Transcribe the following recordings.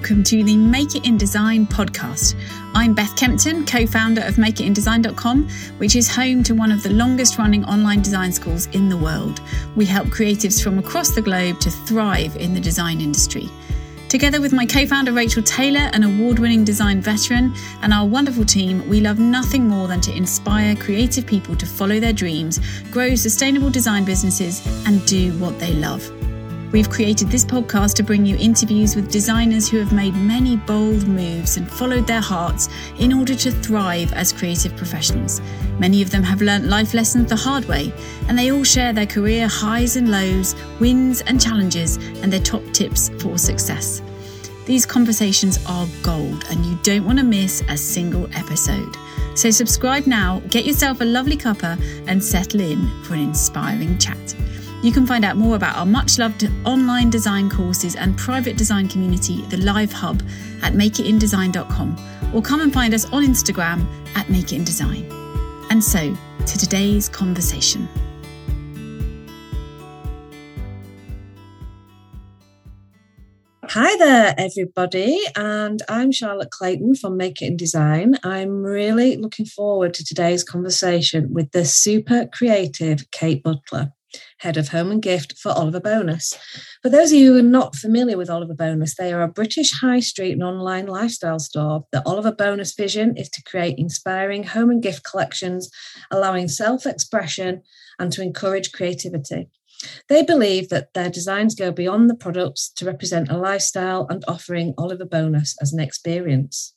welcome to the Make It in Design podcast. I'm Beth Kempton, co founder of MakeItInDesign.com, which is home to one of the longest running online design schools in the world. We help creatives from across the globe to thrive in the design industry. Together with my co founder Rachel Taylor, an award winning design veteran, and our wonderful team, we love nothing more than to inspire creative people to follow their dreams, grow sustainable design businesses, and do what they love. We've created this podcast to bring you interviews with designers who have made many bold moves and followed their hearts in order to thrive as creative professionals. Many of them have learnt life lessons the hard way, and they all share their career highs and lows, wins and challenges, and their top tips for success. These conversations are gold, and you don't want to miss a single episode. So, subscribe now, get yourself a lovely cuppa, and settle in for an inspiring chat. You can find out more about our much loved online design courses and private design community, the Live Hub, at makeitindesign.com or come and find us on Instagram at makeitindesign. And so, to today's conversation. Hi there, everybody, and I'm Charlotte Clayton from Make It in Design. I'm really looking forward to today's conversation with the super creative Kate Butler head of home and gift for Oliver Bonas. For those of you who are not familiar with Oliver Bonas, they are a British high street and online lifestyle store. The Oliver Bonas vision is to create inspiring home and gift collections, allowing self expression and to encourage creativity. They believe that their designs go beyond the products to represent a lifestyle and offering Oliver Bonas as an experience.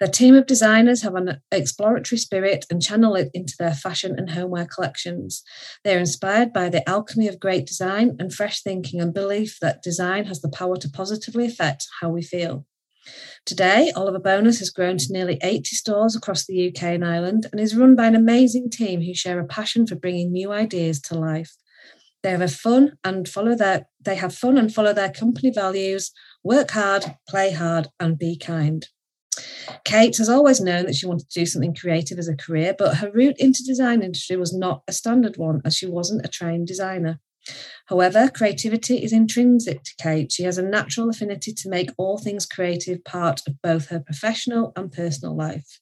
Their team of designers have an exploratory spirit and channel it into their fashion and homeware collections. They are inspired by the alchemy of great design and fresh thinking and belief that design has the power to positively affect how we feel. Today, Oliver Bonas has grown to nearly 80 stores across the UK and Ireland and is run by an amazing team who share a passion for bringing new ideas to life. They have fun and follow their they have fun and follow their company values, work hard, play hard, and be kind. Kate has always known that she wanted to do something creative as a career, but her route into design industry was not a standard one as she wasn't a trained designer. However, creativity is intrinsic to Kate. She has a natural affinity to make all things creative part of both her professional and personal life.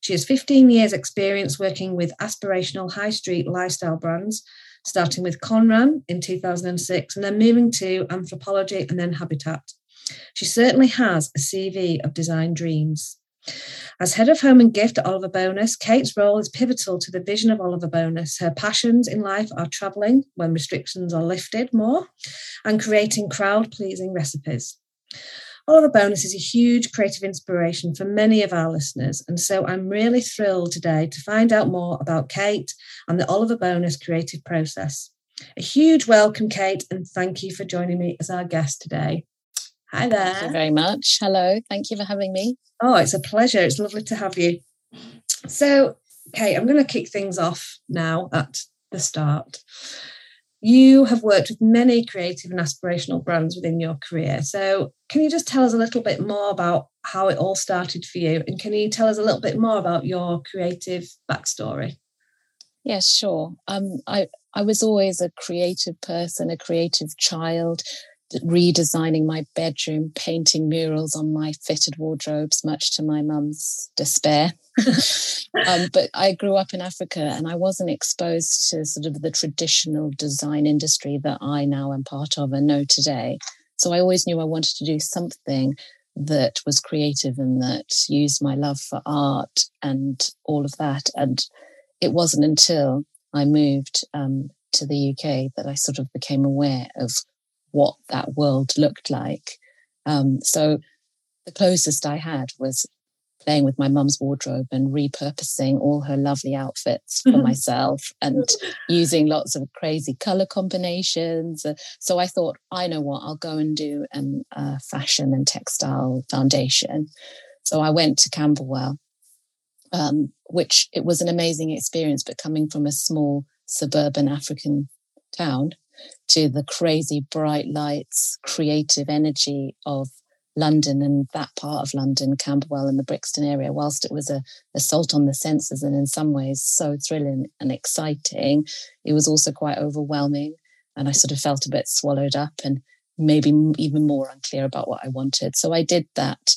She has 15 years' experience working with aspirational high street lifestyle brands, starting with Conran in 2006 and then moving to Anthropologie and then Habitat. She certainly has a CV of design dreams. As head of home and gift at Oliver Bonas, Kate's role is pivotal to the vision of Oliver Bonas. Her passions in life are travelling when restrictions are lifted more and creating crowd pleasing recipes. Oliver Bonas is a huge creative inspiration for many of our listeners, and so I'm really thrilled today to find out more about Kate and the Oliver Bonas creative process. A huge welcome, Kate, and thank you for joining me as our guest today. Hi there. Thank you very much. Hello. Thank you for having me. Oh, it's a pleasure. It's lovely to have you. So, Kate, I'm going to kick things off now at the start. You have worked with many creative and aspirational brands within your career. So, can you just tell us a little bit more about how it all started for you? And can you tell us a little bit more about your creative backstory? Yes, sure. Um, I I was always a creative person, a creative child redesigning my bedroom, painting murals on my fitted wardrobes, much to my mum's despair. um, but I grew up in Africa and I wasn't exposed to sort of the traditional design industry that I now am part of and know today. So I always knew I wanted to do something that was creative and that used my love for art and all of that. And it wasn't until I moved um, to the UK that I sort of became aware of what that world looked like. Um, so the closest I had was playing with my mum's wardrobe and repurposing all her lovely outfits for mm-hmm. myself and using lots of crazy color combinations. Uh, so I thought, I know what, I'll go and do a uh, fashion and textile foundation. So I went to Camberwell, um, which it was an amazing experience, but coming from a small suburban African town, to the crazy bright lights, creative energy of London and that part of London, Camberwell and the Brixton area, whilst it was a assault on the senses and in some ways so thrilling and exciting, it was also quite overwhelming. And I sort of felt a bit swallowed up and maybe even more unclear about what I wanted. So I did that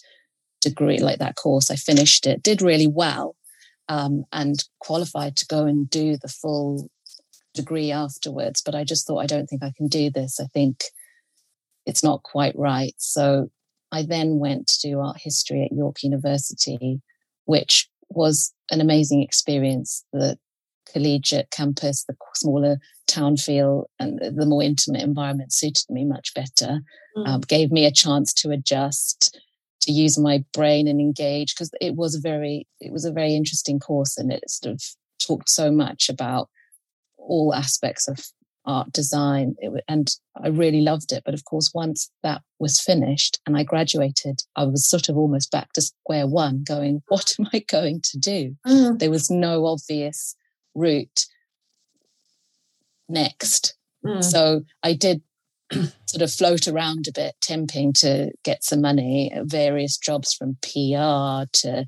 degree, like that course. I finished it, did really well, um, and qualified to go and do the full degree afterwards. But I just thought, I don't think I can do this. I think it's not quite right. So I then went to do art history at York University, which was an amazing experience. The collegiate campus, the smaller town feel, and the more intimate environment suited me much better. Mm. Um, gave me a chance to adjust, to use my brain and engage because it was a very it was a very interesting course, and it sort of talked so much about all aspects of art design it, and i really loved it but of course once that was finished and i graduated i was sort of almost back to square one going what am i going to do mm. there was no obvious route next mm. so i did sort of float around a bit temping to get some money various jobs from pr to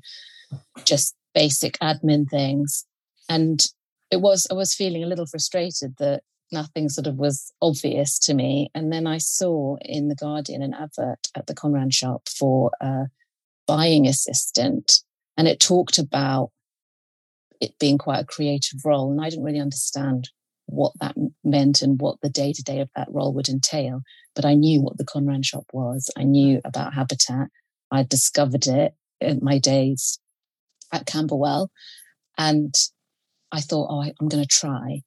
just basic admin things and it was i was feeling a little frustrated that nothing sort of was obvious to me. And then I saw in The Guardian an advert at the Conran shop for a buying assistant. And it talked about it being quite a creative role. And I didn't really understand what that meant and what the day to day of that role would entail. But I knew what the Conran shop was. I knew about Habitat. I discovered it in my days at Camberwell. And I thought, oh, I, am going to try.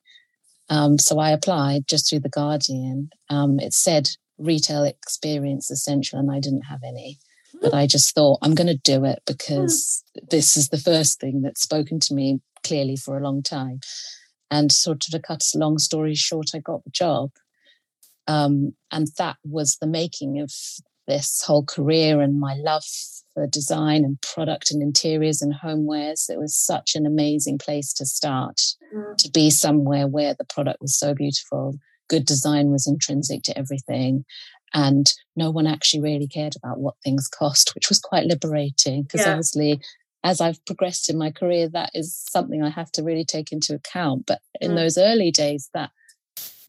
Um, so I applied just through the Guardian. Um, it said retail experience essential, and I didn't have any. But I just thought I'm going to do it because this is the first thing that's spoken to me clearly for a long time. And sort of to cut a long story short, I got the job. Um, and that was the making of this whole career and my love for design and product and interiors and homewares. It was such an amazing place to start, mm. to be somewhere where the product was so beautiful, good design was intrinsic to everything. And no one actually really cared about what things cost, which was quite liberating because yeah. obviously as I've progressed in my career, that is something I have to really take into account. But in mm. those early days, that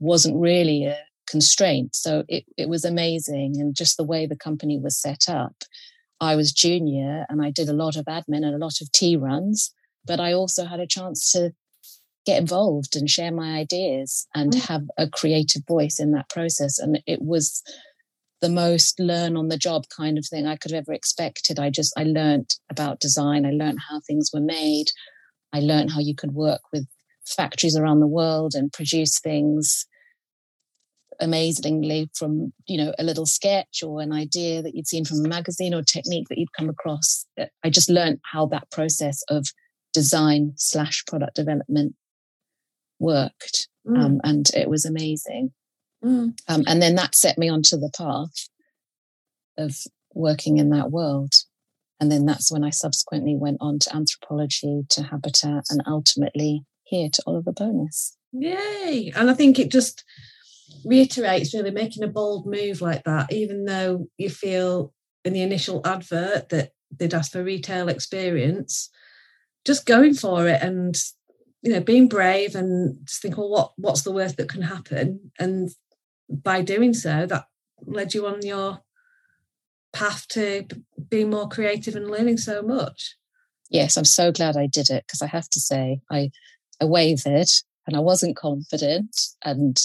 wasn't really a constraint. So it, it was amazing. And just the way the company was set up, I was junior and I did a lot of admin and a lot of tea runs, but I also had a chance to get involved and share my ideas and mm. have a creative voice in that process. And it was the most learn on the job kind of thing I could have ever expected. I just, I learned about design. I learned how things were made. I learned how you could work with factories around the world and produce things amazingly from you know a little sketch or an idea that you'd seen from a magazine or technique that you'd come across. I just learned how that process of design slash product development worked mm. um, and it was amazing. Mm. um, and then that set me onto the path of working in that world. And then that's when i subsequently went on to Anthropologie to habitat and ultimately here to oliver bonas yay! And i think it just reiterates really making a bold move like that, even though you feel in the initial advert that they'd ask for retail experience, just going for it and you know being brave and just think, well, what what's the worst that can happen? And by doing so, that led you on your path to being more creative and learning so much. Yes, I'm so glad I did it because I have to say I I wavered and I wasn't confident and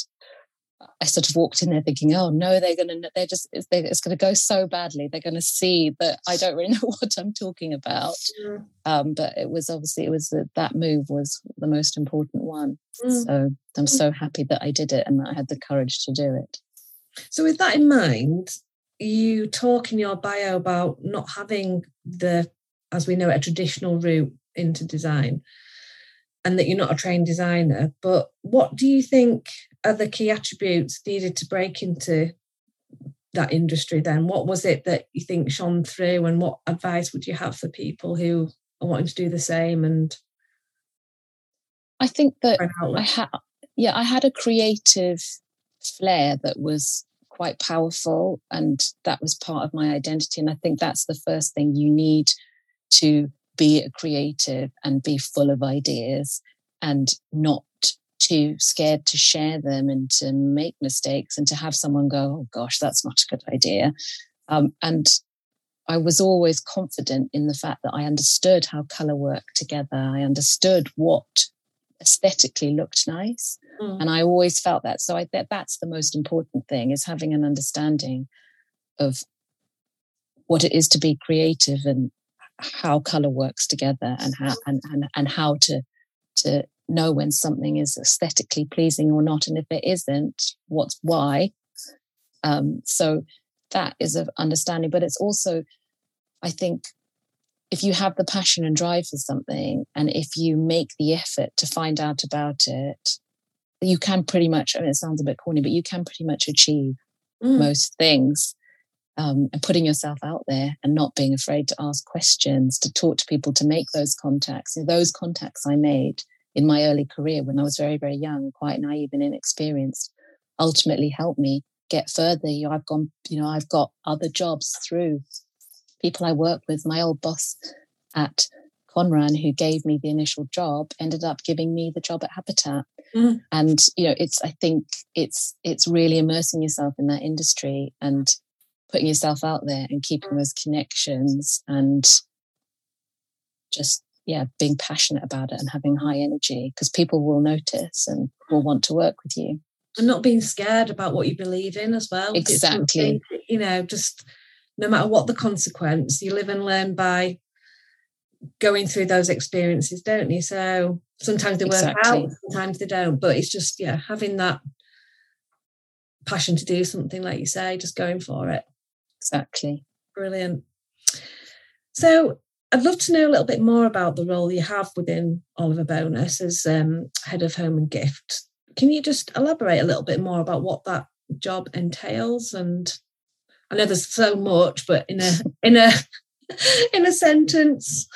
I sort of walked in there thinking, oh no, they're going to, they're just, it's, it's going to go so badly. They're going to see that I don't really know what I'm talking about. Mm. Um, but it was obviously, it was the, that move was the most important one. Mm. So I'm mm. so happy that I did it and that I had the courage to do it. So with that in mind, you talk in your bio about not having the, as we know, a traditional route into design and that you're not a trained designer. But what do you think the key attributes needed to break into that industry then? What was it that you think shone through and what advice would you have for people who are wanting to do the same and I think that I had yeah, I had a creative flair that was quite powerful and that was part of my identity and I think that's the first thing you need to be a creative and be full of ideas and not too scared to share them and to make mistakes and to have someone go, oh gosh, that's not a good idea. Um, and I was always confident in the fact that I understood how color worked together. I understood what aesthetically looked nice. Mm. And I always felt that. So I that that's the most important thing is having an understanding of what it is to be creative and how color works together and how and, and, and how to to know when something is aesthetically pleasing or not and if it isn't what's why um, so that is of understanding but it's also i think if you have the passion and drive for something and if you make the effort to find out about it you can pretty much I mean, it sounds a bit corny but you can pretty much achieve mm. most things um, and putting yourself out there and not being afraid to ask questions to talk to people to make those contacts those contacts i made in my early career when i was very very young quite naive and inexperienced ultimately helped me get further You know, i've gone you know i've got other jobs through people I work with, my old boss at Conran, who gave me the initial job, ended up giving me the job at Habitat. Mm. And you know, it's I think it's it's really immersing yourself in that industry and putting yourself out there and keeping mm. those connections and just yeah being passionate about it and having high energy because people will notice and will want to work with you and not being scared about what you believe in as well exactly you know just no matter what the consequence, you live and learn by going through those experiences, don't you? So sometimes they work exactly. out, sometimes they don't. But it's just, yeah, having that passion to do something, like you say, just going for it. Exactly. Brilliant. So I'd love to know a little bit more about the role you have within Oliver Bonas as um, head of home and gift. Can you just elaborate a little bit more about what that job entails and I know there's so much, but in a in a in a sentence.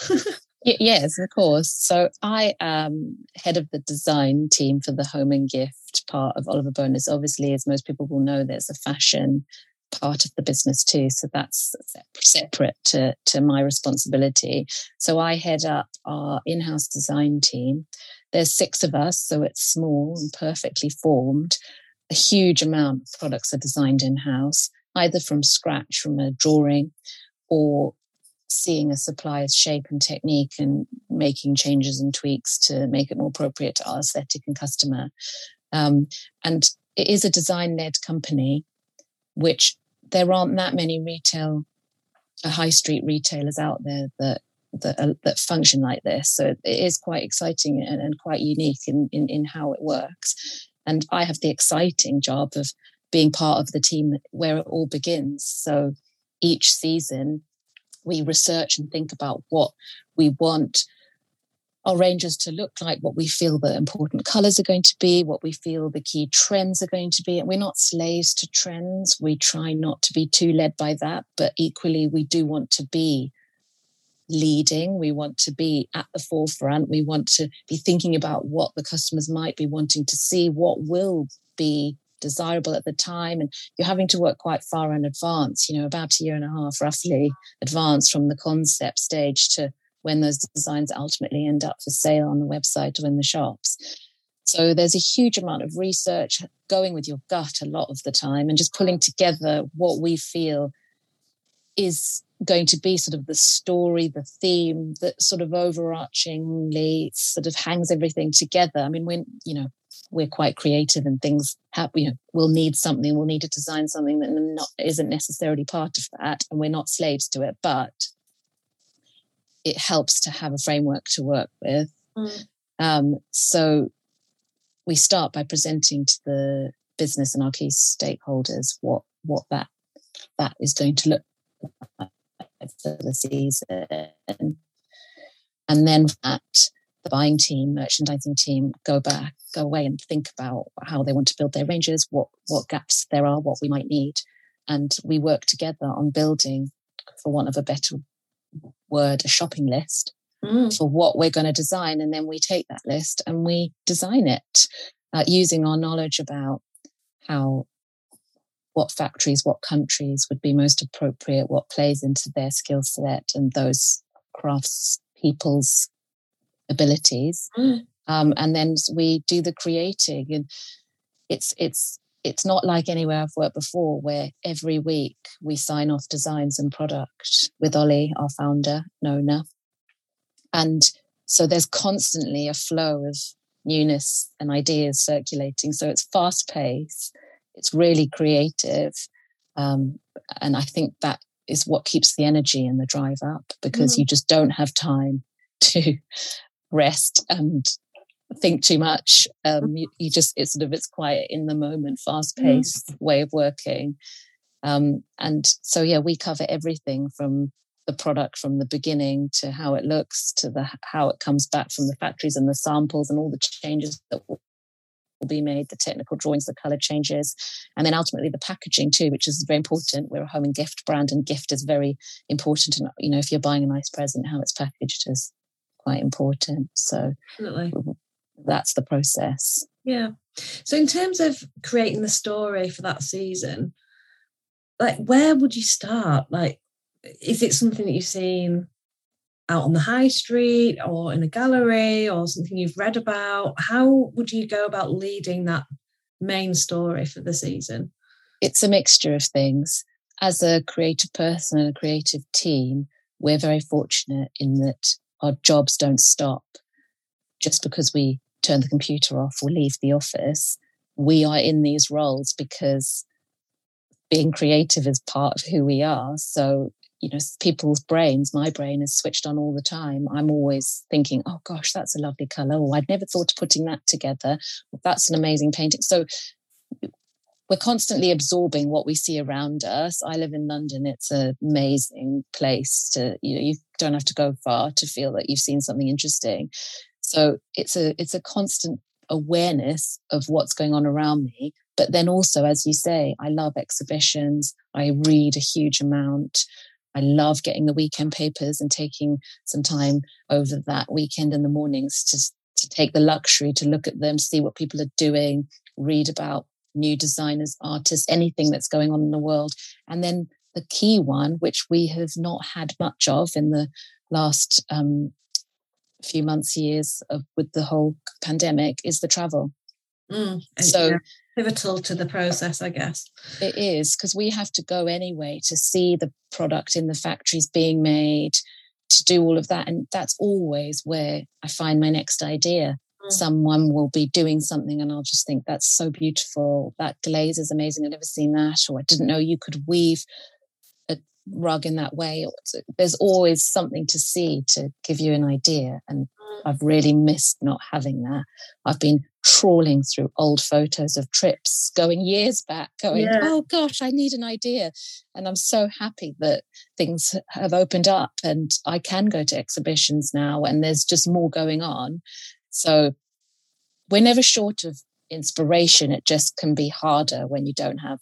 yes, of course. So I am head of the design team for the home and gift part of Oliver Bonas. Obviously, as most people will know, there's a fashion part of the business too. So that's separate to, to my responsibility. So I head up our in-house design team. There's six of us, so it's small and perfectly formed. A huge amount of products are designed in-house either from scratch from a drawing or seeing a supplier's shape and technique and making changes and tweaks to make it more appropriate to our aesthetic and customer. Um, and it is a design led company, which there aren't that many retail, uh, high street retailers out there that that, uh, that function like this. So it is quite exciting and, and quite unique in, in, in how it works. And I have the exciting job of being part of the team where it all begins. So each season, we research and think about what we want our ranges to look like, what we feel the important colors are going to be, what we feel the key trends are going to be. And we're not slaves to trends. We try not to be too led by that, but equally, we do want to be leading. We want to be at the forefront. We want to be thinking about what the customers might be wanting to see, what will be desirable at the time and you're having to work quite far in advance you know about a year and a half roughly advance from the concept stage to when those designs ultimately end up for sale on the website or in the shops so there's a huge amount of research going with your gut a lot of the time and just pulling together what we feel is going to be sort of the story, the theme that sort of overarchingly sort of hangs everything together. I mean, when, you know, we're quite creative and things happen, you know, we'll need something, we'll need to design something that not, isn't necessarily part of that. And we're not slaves to it, but it helps to have a framework to work with. Mm. Um, so we start by presenting to the business and our key stakeholders what what that that is going to look like for the season. And then that the buying team, merchandising team go back, go away and think about how they want to build their ranges, what what gaps there are, what we might need. And we work together on building, for want of a better word, a shopping list mm. for what we're going to design. And then we take that list and we design it uh, using our knowledge about how what factories, what countries would be most appropriate, what plays into their skill set and those crafts people's abilities. Mm. Um, and then we do the creating and it's it's it's not like anywhere I've worked before where every week we sign off designs and product with Ollie, our founder, Nona. And so there's constantly a flow of newness and ideas circulating. So it's fast paced, it's really creative. Um, and I think that is what keeps the energy and the drive up because mm. you just don't have time to rest and think too much. Um, you, you, just it's sort of it's quiet in the moment, fast paced mm. way of working. Um, and so yeah, we cover everything from the product from the beginning to how it looks to the how it comes back from the factories and the samples and all the changes that will be made, the technical drawings, the color changes, and then ultimately the packaging too, which is very important. We're a home and gift brand, and gift is very important. And you know, if you're buying a nice present, how it's packaged is quite important. So Definitely. That's the process. Yeah. So in terms of creating the story for that season, like where would you start? Like, is it something that you've seen out on the high street or in a gallery or something you've read about? How would you go about leading that main story for the season? It's a mixture of things. As a creative person and a creative team, we're very fortunate in that our jobs don't stop just because we turn the computer off or leave the office. We are in these roles because being creative is part of who we are. So you know people's brains my brain is switched on all the time. I'm always thinking oh gosh that's a lovely color. Or i'd never thought of putting that together. That's an amazing painting. So we're constantly absorbing what we see around us. I live in london. It's an amazing place to you know you don't have to go far to feel that you've seen something interesting so it's a it's a constant awareness of what's going on around me but then also as you say i love exhibitions i read a huge amount I love getting the weekend papers and taking some time over that weekend in the mornings to, to take the luxury to look at them, see what people are doing, read about new designers, artists, anything that's going on in the world. And then the key one, which we have not had much of in the last um, few months, years of, with the whole pandemic, is the travel. Mm, so yeah pivotal to the process, I guess. It is because we have to go anyway to see the product in the factories being made, to do all of that. And that's always where I find my next idea. Mm. Someone will be doing something, and I'll just think, that's so beautiful. That glaze is amazing. I've never seen that. Or I didn't know you could weave rug in that way. There's always something to see to give you an idea. And mm. I've really missed not having that. I've been trawling through old photos of trips going years back, going, yeah. oh gosh, I need an idea. And I'm so happy that things have opened up and I can go to exhibitions now and there's just more going on. So we're never short of inspiration. It just can be harder when you don't have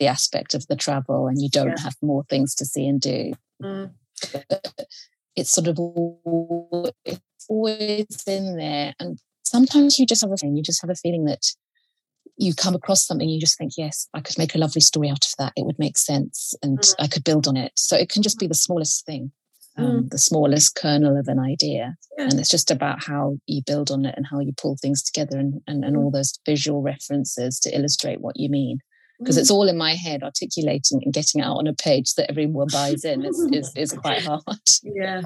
the aspect of the travel and you don't yeah. have more things to see and do. Mm. It's sort of it's always in there. And sometimes you just have a feeling, you just have a feeling that you come across something, you just think, yes, I could make a lovely story out of that. It would make sense and mm. I could build on it. So it can just be the smallest thing, um, mm. the smallest kernel of an idea. Yeah. And it's just about how you build on it and how you pull things together and, and, and mm. all those visual references to illustrate what you mean because it's mm. all in my head articulating and getting out on a page that everyone buys in is, is, is quite hard. Yeah.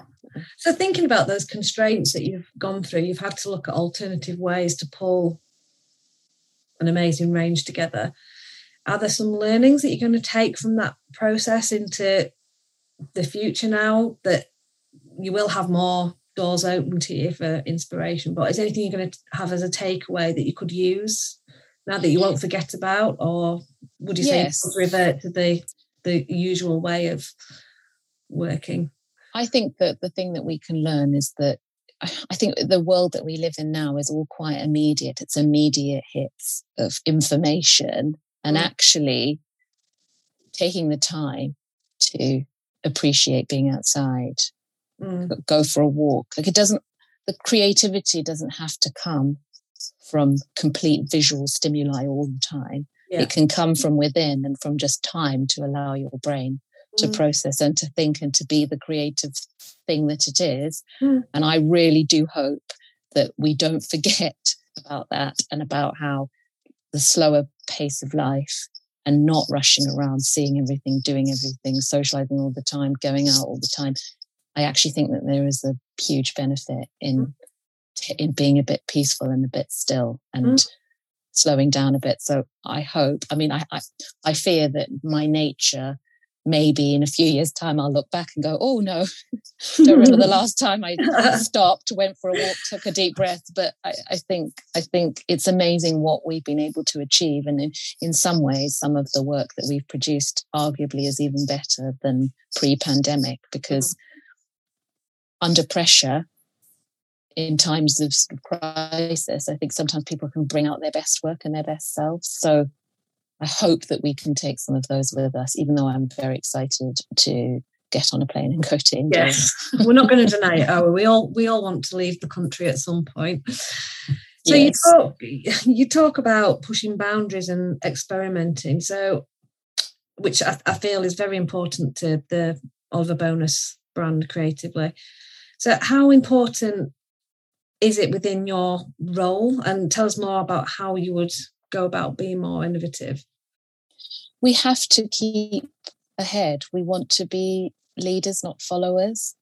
So thinking about those constraints that you've gone through you've had to look at alternative ways to pull an amazing range together. Are there some learnings that you're going to take from that process into the future now that you will have more doors open to you for inspiration? But is anything you're going to have as a takeaway that you could use now that you won't forget about or would you yes. say revert to the the usual way of working? I think that the thing that we can learn is that I think the world that we live in now is all quite immediate. It's immediate hits of information and mm. actually taking the time to appreciate being outside, mm. go for a walk. Like it doesn't, the creativity doesn't have to come from complete visual stimuli all the time. Yeah. It can come from within and from just time to allow your brain to mm. process and to think and to be the creative thing that it is. Mm. And I really do hope that we don't forget about that and about how the slower pace of life and not rushing around, seeing everything, doing everything, socializing all the time, going out all the time. I actually think that there is a huge benefit in mm. in being a bit peaceful and a bit still and mm. slowing down a bit. So I hope. I mean, I, I I fear that my nature maybe in a few years' time I'll look back and go, oh no, don't remember the last time I stopped, went for a walk, took a deep breath. But I, I, think I think it's amazing what we've been able to achieve. And in, in some ways, some of the work that we've produced arguably is even better than pre-pandemic because mm-hmm. under pressure in times of crisis, I think sometimes people can bring out their best work and their best selves. So I hope that we can take some of those with us, even though I'm very excited to get on a plane and go to India. Yes, we're not going to deny it, are we? We all we all want to leave the country at some point. So yes. you talk you talk about pushing boundaries and experimenting. So, which I, I feel is very important to the Oliver Bonas brand creatively. So, how important is it within your role? And tell us more about how you would go about being more innovative? We have to keep ahead. We want to be leaders, not followers.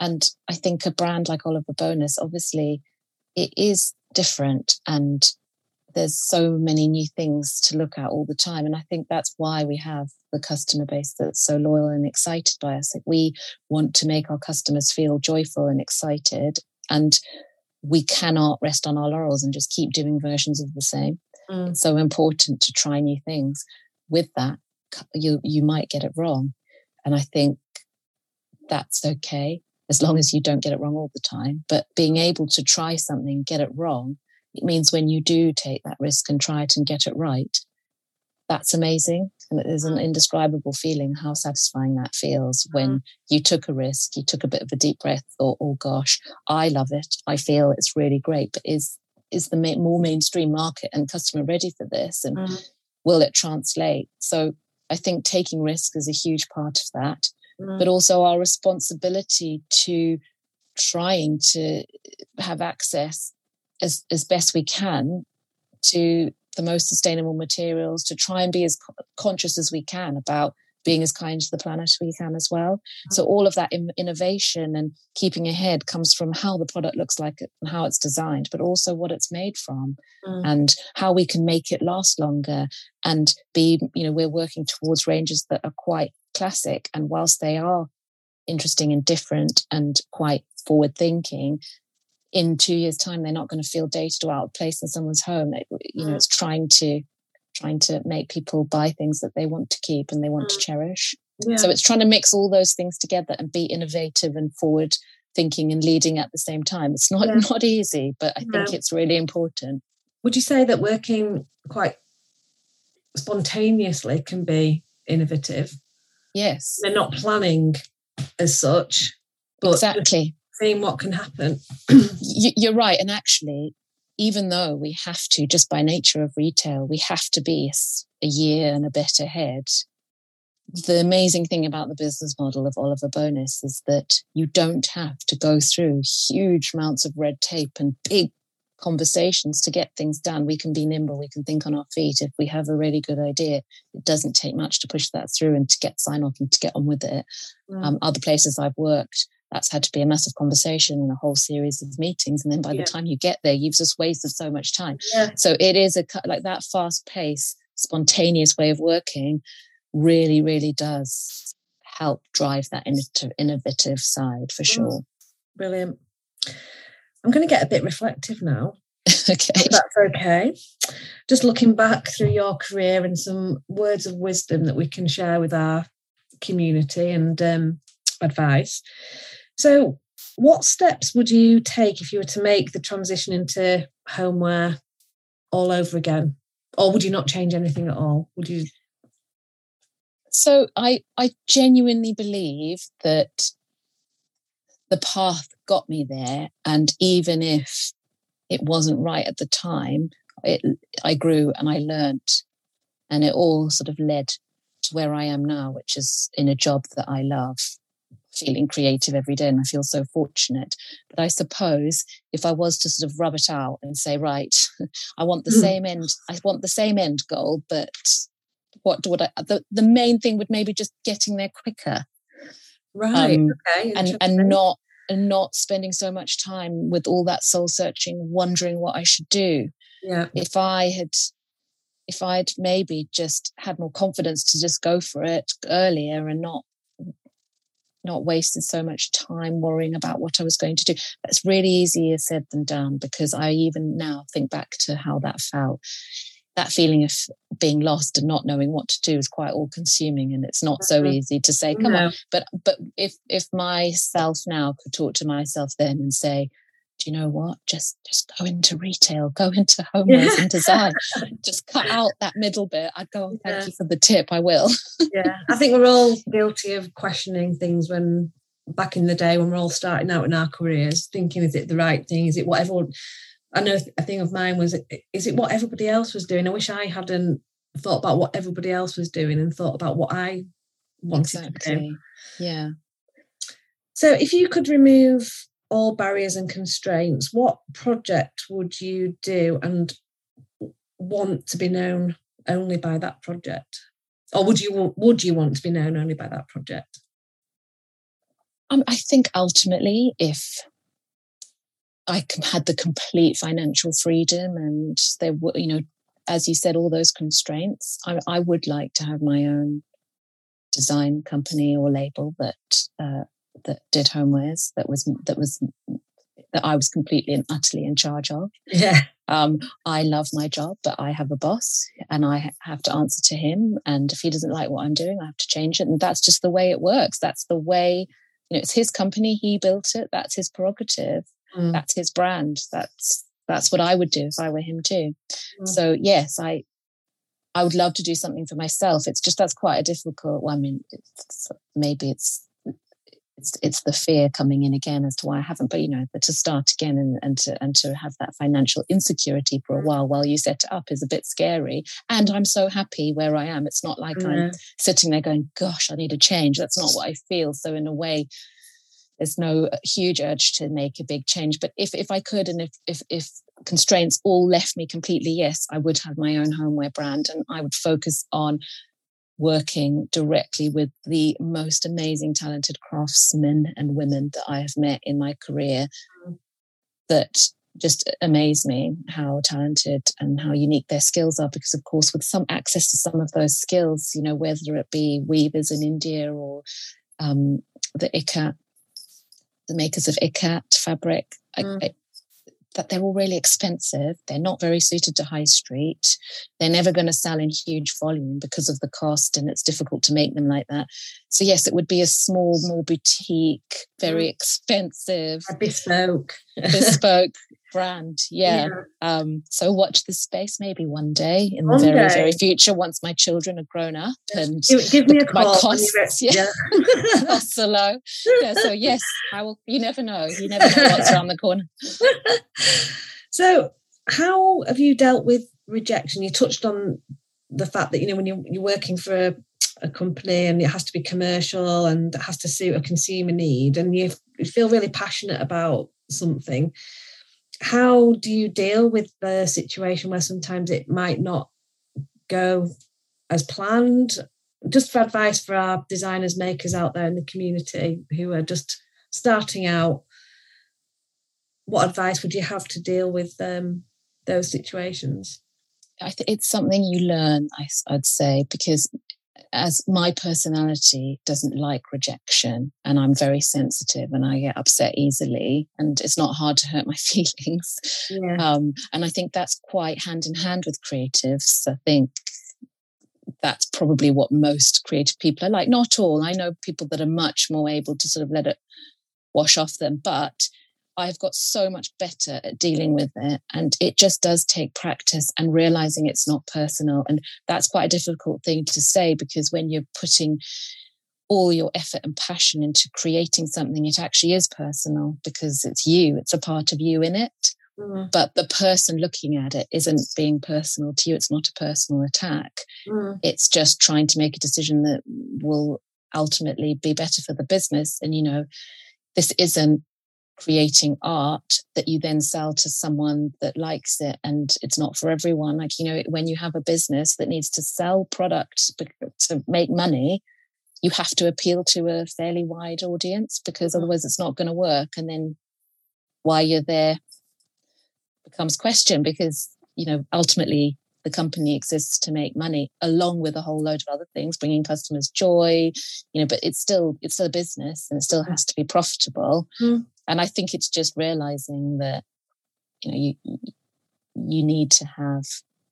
And I think a brand like Oliver Bonas, obviously, it is different and there's so many new things to look at all the time. And I think that's why we have the customer base that's so loyal and excited by us. Like we want to make our customers feel joyful and excited. And we cannot rest on our laurels and just keep doing versions of the same. Mm. It's so important to try new things. With that, you you might get it wrong, and I think that's okay as long as you don't get it wrong all the time. But being able to try something, get it wrong, it means when you do take that risk and try it and get it right, that's amazing. And it is an mm. indescribable feeling how satisfying that feels when mm. you took a risk, you took a bit of a deep breath, thought, oh gosh, I love it. I feel it's really great. But is is the more mainstream market and customer ready for this and mm. will it translate so i think taking risk is a huge part of that mm. but also our responsibility to trying to have access as, as best we can to the most sustainable materials to try and be as conscious as we can about being as kind to the planet as we can as well. So all of that innovation and keeping ahead comes from how the product looks like and how it's designed, but also what it's made from mm. and how we can make it last longer and be, you know, we're working towards ranges that are quite classic. And whilst they are interesting and different and quite forward thinking, in two years' time, they're not going to feel dated or out of place in someone's home. you know, mm. it's trying to trying to make people buy things that they want to keep and they want mm. to cherish. Yeah. So it's trying to mix all those things together and be innovative and forward thinking and leading at the same time. It's not yeah. not easy, but I think it's really important. Would you say that working quite spontaneously can be innovative? Yes. They're not planning as such, but exactly seeing what can happen. You're right. And actually, even though we have to, just by nature of retail, we have to be a year and a bit ahead. The amazing thing about the business model of Oliver Bonas is that you don't have to go through huge amounts of red tape and big conversations to get things done. We can be nimble, we can think on our feet. If we have a really good idea, it doesn't take much to push that through and to get sign off and to get on with it. Mm. Um, other places I've worked, that's had to be a massive conversation and a whole series of meetings. And then by yeah. the time you get there, you've just wasted so much time. Yeah. So it is a like that fast pace, spontaneous way of working really, really does help drive that innovative side for mm. sure. Brilliant. I'm going to get a bit reflective now. okay. that's okay. Just looking back through your career and some words of wisdom that we can share with our community and um, advice. So, what steps would you take if you were to make the transition into homeware all over again? Or would you not change anything at all? Would you? So, I, I genuinely believe that the path got me there. And even if it wasn't right at the time, it, I grew and I learned. And it all sort of led to where I am now, which is in a job that I love feeling creative every day and I feel so fortunate. But I suppose if I was to sort of rub it out and say, right, I want the mm. same end, I want the same end goal, but what would I, the, the main thing would maybe just getting there quicker. Right. Um, okay. And, and not, and not spending so much time with all that soul searching, wondering what I should do. Yeah. If I had, if I'd maybe just had more confidence to just go for it earlier and not not wasted so much time worrying about what I was going to do. That's really easier said than done because I even now think back to how that felt. That feeling of being lost and not knowing what to do is quite all consuming and it's not so mm-hmm. easy to say, come no. on. But but if if myself now could talk to myself then and say, do you know what? Just just go into retail, go into homewares yeah. and design. just cut out that middle bit. I'd go, oh, thank yeah. you for the tip. I will. yeah. I think we're all guilty of questioning things when back in the day when we're all starting out in our careers, thinking, is it the right thing? Is it what everyone I know a thing of mine was is it what everybody else was doing? I wish I hadn't thought about what everybody else was doing and thought about what I wanted exactly. to do. Yeah. So if you could remove all barriers and constraints, what project would you do and want to be known only by that project? Or would you would you want to be known only by that project? Um, I think ultimately, if I had the complete financial freedom and there were, you know, as you said, all those constraints, I, I would like to have my own design company or label that uh, that did homewares that was that was that I was completely and utterly in charge of. Yeah. Um, I love my job, but I have a boss and I have to answer to him. And if he doesn't like what I'm doing, I have to change it. And that's just the way it works. That's the way, you know, it's his company. He built it. That's his prerogative. Mm. That's his brand. That's, that's what I would do if I were him too. Mm. So yes, I, I would love to do something for myself. It's just, that's quite a difficult, well, I mean, it's, maybe it's it's it's the fear coming in again as to why I haven't. But you know, to start again and, and to and to have that financial insecurity for a while while you set it up is a bit scary. And I'm so happy where I am. It's not like mm-hmm. I'm sitting there going, "Gosh, I need a change." That's not what I feel. So in a way, there's no huge urge to make a big change. But if if I could, and if if if constraints all left me completely, yes, I would have my own homeware brand, and I would focus on working directly with the most amazing, talented craftsmen and women that I have met in my career that just amaze me how talented and how unique their skills are. Because, of course, with some access to some of those skills, you know, whether it be weavers in India or um, the Ikat, the makers of Ikat fabric, mm. I, I, that they're all really expensive. They're not very suited to high street. They're never going to sell in huge volume because of the cost, and it's difficult to make them like that. So, yes, it would be a small, more boutique, very mm. expensive, a bespoke, bespoke brand. Yeah. yeah. Um, so watch this space maybe one day in the very, day. very future once my children are grown up and give, give me a call. My costs, yeah, yeah. costs are low. Yeah, so yes, I will. You never know. You never know what's around the corner. so, how have you dealt with rejection? You touched on the fact that you know when you're, you're working for a, a company and it has to be commercial and it has to suit a consumer need, and you feel really passionate about something how do you deal with the situation where sometimes it might not go as planned? Just for advice for our designers, makers out there in the community who are just starting out, what advice would you have to deal with um, those situations? I think it's something you learn, I, I'd say, because as my personality doesn't like rejection and I'm very sensitive and I get upset easily and it's not hard to hurt my feelings. Yeah. Um, and I think that's quite hand in hand with creatives. I think that's probably what most creative people are like. Not all. I know people that are much more able to sort of let it wash off them, but I've got so much better at dealing with it. And it just does take practice and realizing it's not personal. And that's quite a difficult thing to say because when you're putting all your effort and passion into creating something, it actually is personal because it's you, it's a part of you in it. Mm. But the person looking at it isn't being personal to you. It's not a personal attack. Mm. It's just trying to make a decision that will ultimately be better for the business. And, you know, this isn't creating art that you then sell to someone that likes it and it's not for everyone like you know when you have a business that needs to sell product to make money you have to appeal to a fairly wide audience because mm-hmm. otherwise it's not going to work and then why you're there becomes question because you know ultimately the company exists to make money along with a whole load of other things bringing customers joy you know but it's still it's still a business and it still has to be profitable mm. and i think it's just realizing that you know you you need to have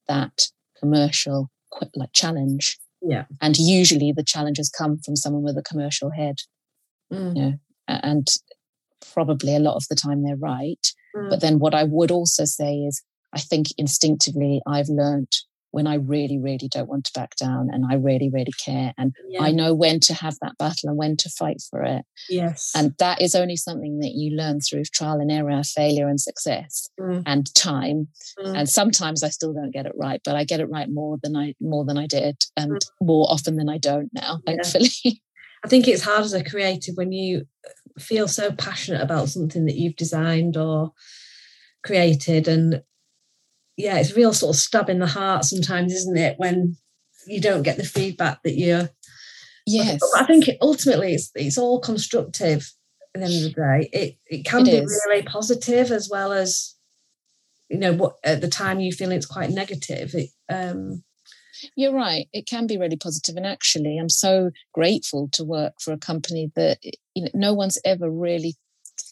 that commercial like challenge yeah and usually the challenges come from someone with a commercial head mm. you know and probably a lot of the time they're right mm. but then what i would also say is I think instinctively I've learned when I really, really don't want to back down and I really, really care. And yeah. I know when to have that battle and when to fight for it. Yes. And that is only something that you learn through trial and error, failure and success mm. and time. Mm. And sometimes I still don't get it right, but I get it right more than I more than I did and mm. more often than I don't now, thankfully. Yeah. I think it's hard as a creative when you feel so passionate about something that you've designed or created and yeah, it's a real sort of stab in the heart sometimes, isn't it, when you don't get the feedback that you're. Yes. But I think ultimately it's it's all constructive at the end of the day. It it can it be is. really positive as well as you know what at the time you feel it's quite negative. It, um, you're right. It can be really positive, and actually, I'm so grateful to work for a company that you know no one's ever really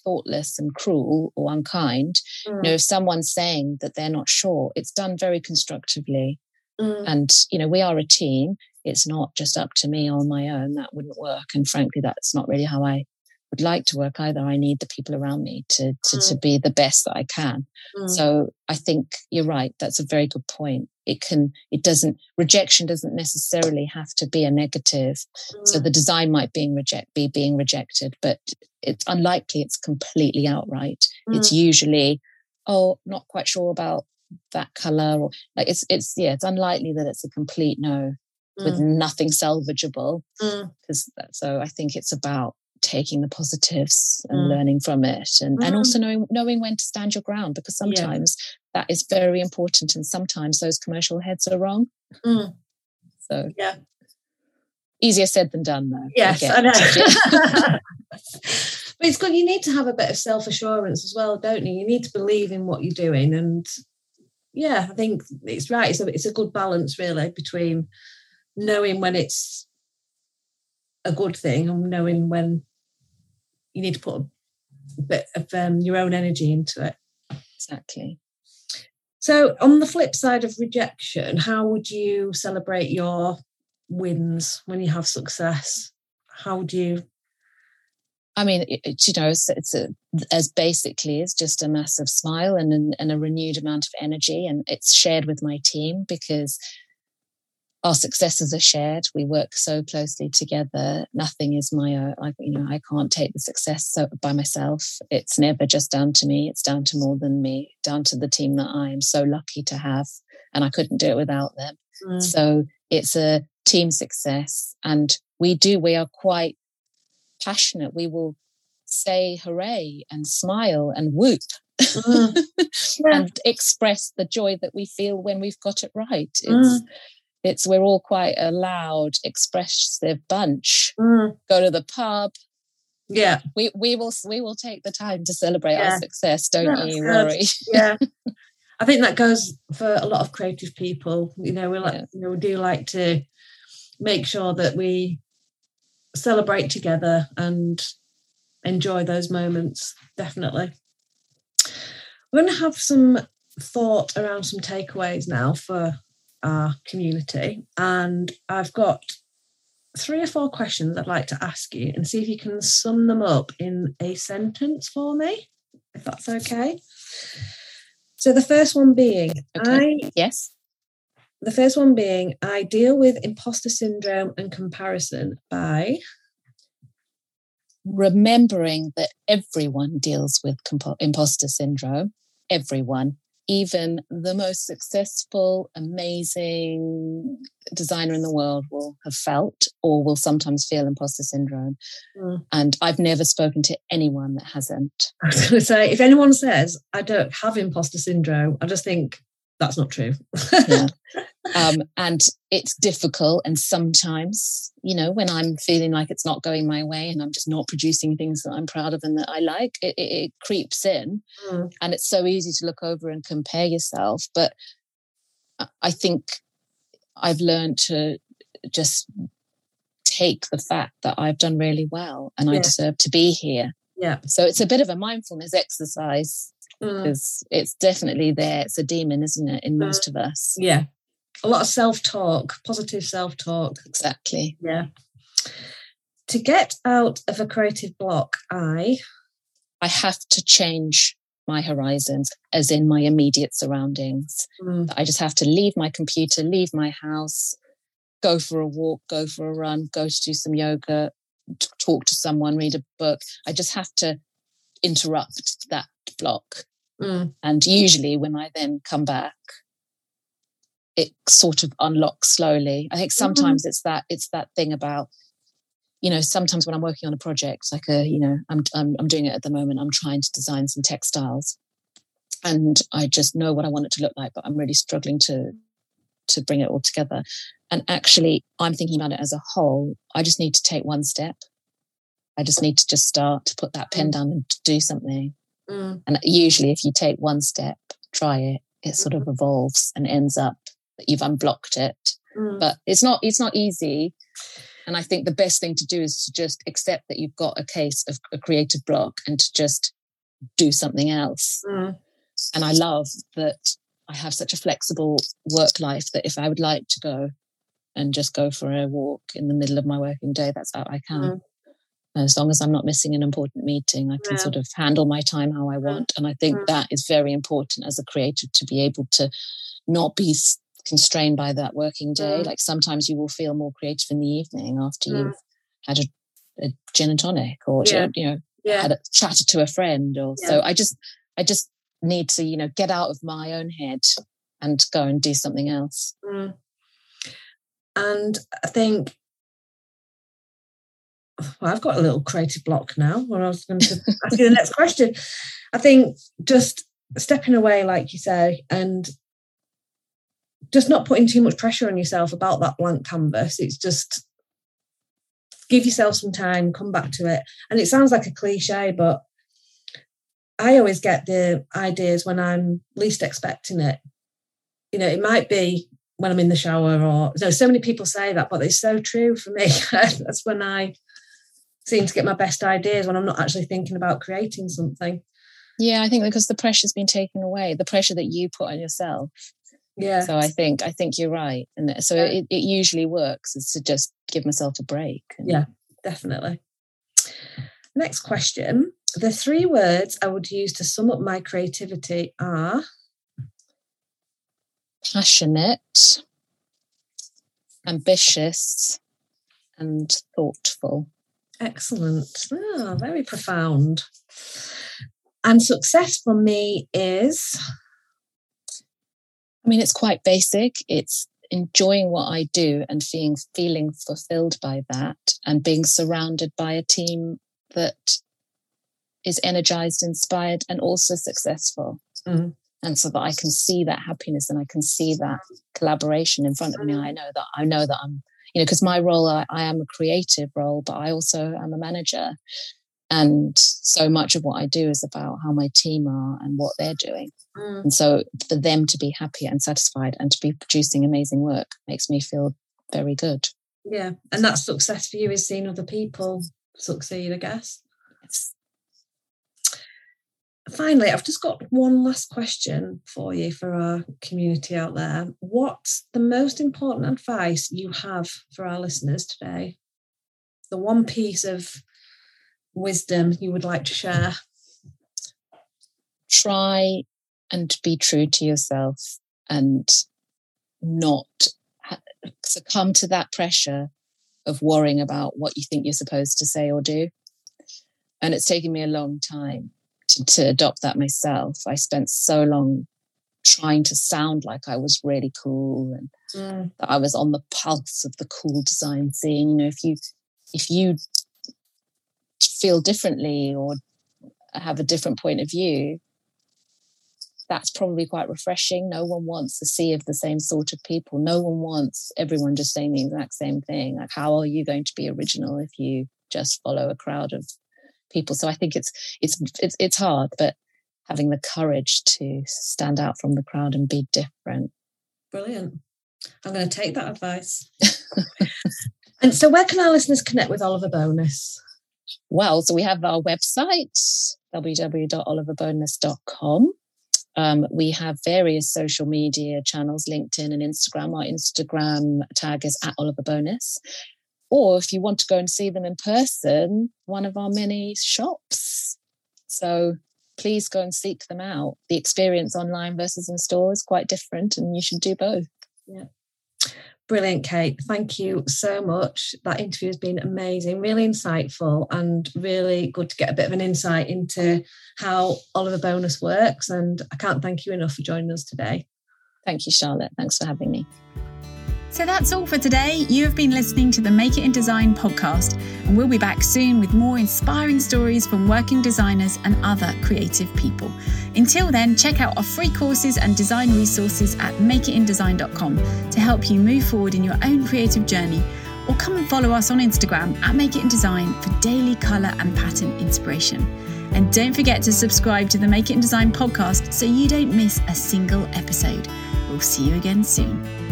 thoughtless and cruel or unkind. Mm. You know, if someone's saying that they're not sure, it's done very constructively. Mm. And, you know, we are a team. It's not just up to me on my own. That wouldn't work. And frankly, that's not really how I would like to work either. I need the people around me to to, mm. to be the best that I can. Mm. So I think you're right. That's a very good point. It can, it doesn't, rejection doesn't necessarily have to be a negative. Mm. So the design might being reject, be being rejected, but it's unlikely it's completely outright. It's mm. usually, oh, not quite sure about that color or like it's, it's, yeah, it's unlikely that it's a complete no with mm. nothing salvageable because mm. so i think it's about taking the positives and mm. learning from it and, mm. and also knowing knowing when to stand your ground because sometimes. That is very important and sometimes those commercial heads are wrong mm. so yeah easier said than done though yes i, I know but it's good you need to have a bit of self-assurance as well don't you you need to believe in what you're doing and yeah i think it's right it's a, it's a good balance really between knowing when it's a good thing and knowing when you need to put a bit of um, your own energy into it. Exactly. So, on the flip side of rejection, how would you celebrate your wins when you have success? How do you? I mean, it, you know, it's, it's a, as basically it's just a massive smile and, and a renewed amount of energy, and it's shared with my team because our successes are shared. We work so closely together. Nothing is my own. I, you know, I can't take the success so, by myself. It's never just down to me. It's down to more than me, down to the team that I am so lucky to have. And I couldn't do it without them. Mm. So it's a team success. And we do, we are quite passionate. We will say hooray and smile and whoop mm. yeah. and express the joy that we feel when we've got it right. It's, mm it's we're all quite a loud, expressive bunch. Mm. Go to the pub. Yeah, we we will we will take the time to celebrate yeah. our success. Don't yeah, you worry? Yeah, I think that goes for a lot of creative people. You know, we like yeah. you know we do like to make sure that we celebrate together and enjoy those moments. Definitely. We're going to have some thought around some takeaways now for our community. And I've got three or four questions I'd like to ask you and see if you can sum them up in a sentence for me, if that's okay. So the first one being, okay. I yes. The first one being, I deal with imposter syndrome and comparison by remembering that everyone deals with imposter syndrome. Everyone, even the most successful, amazing designer in the world will have felt or will sometimes feel imposter syndrome. Mm. And I've never spoken to anyone that hasn't. I was going to say, if anyone says, I don't have imposter syndrome, I just think that's not true. yeah. Um, and it's difficult. And sometimes, you know, when I'm feeling like it's not going my way and I'm just not producing things that I'm proud of and that I like, it, it, it creeps in. Mm. And it's so easy to look over and compare yourself. But I think I've learned to just take the fact that I've done really well and yeah. I deserve to be here. Yeah. So it's a bit of a mindfulness exercise because mm. it's definitely there. It's a demon, isn't it, in mm. most of us? Yeah. A lot of self talk, positive self talk. Exactly. Yeah. To get out of a creative block, I. I have to change my horizons, as in my immediate surroundings. Mm. I just have to leave my computer, leave my house, go for a walk, go for a run, go to do some yoga, talk to someone, read a book. I just have to interrupt that block. Mm. And usually when I then come back, it sort of unlocks slowly. I think mm-hmm. sometimes mm-hmm. it's that it's that thing about, you know, sometimes when I'm working on a project, like a, you know, I'm, I'm I'm doing it at the moment. I'm trying to design some textiles, and I just know what I want it to look like, but I'm really struggling to to bring it all together. And actually, I'm thinking about it as a whole. I just need to take one step. I just need to just start to put that pen mm. down and do something. Mm. And usually, if you take one step, try it, it sort mm. of evolves and ends up that you've unblocked it. Mm. But it's not it's not easy. And I think the best thing to do is to just accept that you've got a case of a creative block and to just do something else. Mm. And I love that I have such a flexible work life that if I would like to go and just go for a walk in the middle of my working day, that's how I can. As long as I'm not missing an important meeting, I can yeah. sort of handle my time how I want. And I think that is very important as a creative to be able to not be constrained by that working day. Like sometimes you will feel more creative in the evening after you've had a, a, gin and tonic or you know yeah. had a chatted to a friend or so. I just I just need to you know get out of my own head and go and do something else. Mm. And I think well, I've got a little creative block now when I was going to ask you the next question. I think just stepping away, like you say, and just not putting too much pressure on yourself about that blank canvas. It's just give yourself some time, come back to it. And it sounds like a cliche, but I always get the ideas when I'm least expecting it. You know, it might be when I'm in the shower or you know, so many people say that, but it's so true for me. That's when I seem to get my best ideas when I'm not actually thinking about creating something. Yeah, I think because the pressure's been taken away, the pressure that you put on yourself. Yeah. So I think I think you're right, and so it, it usually works is to just give myself a break. Yeah, definitely. Next question: The three words I would use to sum up my creativity are passionate, ambitious, and thoughtful. Excellent. Oh, very profound. And success for me is? I mean, it's quite basic. It's enjoying what I do and feeling feeling fulfilled by that and being surrounded by a team that is energized, inspired, and also successful. Mm. And so that I can see that happiness and I can see that collaboration in front of me. I know that I know that I'm you know, because my role, I, I am a creative role, but I also am a manager. And so much of what I do is about how my team are and what they're doing. Mm. And so for them to be happy and satisfied and to be producing amazing work makes me feel very good. Yeah. And that success for you is seeing other people succeed, I guess. Yes finally, I've just got one last question for you for our community out there. What's the most important advice you have for our listeners today? The one piece of wisdom you would like to share? Try and be true to yourself and not succumb to that pressure of worrying about what you think you're supposed to say or do. And it's taken me a long time to, to adopt that myself. I spent so long trying to sound like I was really cool and mm. that I was on the pulse of the cool design scene. You know, if you if you feel differently or have a different point of view, that's probably quite refreshing. No one wants a sea of the same sort of people. No one wants everyone just saying the exact same thing. Like, how are you going to be original if you just follow a crowd of people? So I think it's it's it's it's hard, but having the courage to stand out from the crowd and be different. Brilliant. I'm going to take that advice. and so, where can our listeners connect with Oliver Bonas? Well, so we have our website, www.oliverbonas.com. Um, we have various social media channels, LinkedIn and Instagram. Our Instagram tag is at Oliver Bonas. Or if you want to go and see them in person, one of our many shops. So please go and seek them out. The experience online versus in store is quite different, and you should do both. Yeah. Brilliant, Kate. Thank you so much. That interview has been amazing, really insightful, and really good to get a bit of an insight into how Oliver Bonas works. And I can't thank you enough for joining us today. Thank you, Charlotte. Thanks for having me. So that's all for today. You have been listening to the Make It in Design podcast, and we'll be back soon with more inspiring stories from working designers and other creative people. Until then, check out our free courses and design resources at makeitindesign.com to help you move forward in your own creative journey, or come and follow us on Instagram at Make It in Design for daily colour and pattern inspiration. And don't forget to subscribe to the Make It in Design podcast so you don't miss a single episode. We'll see you again soon.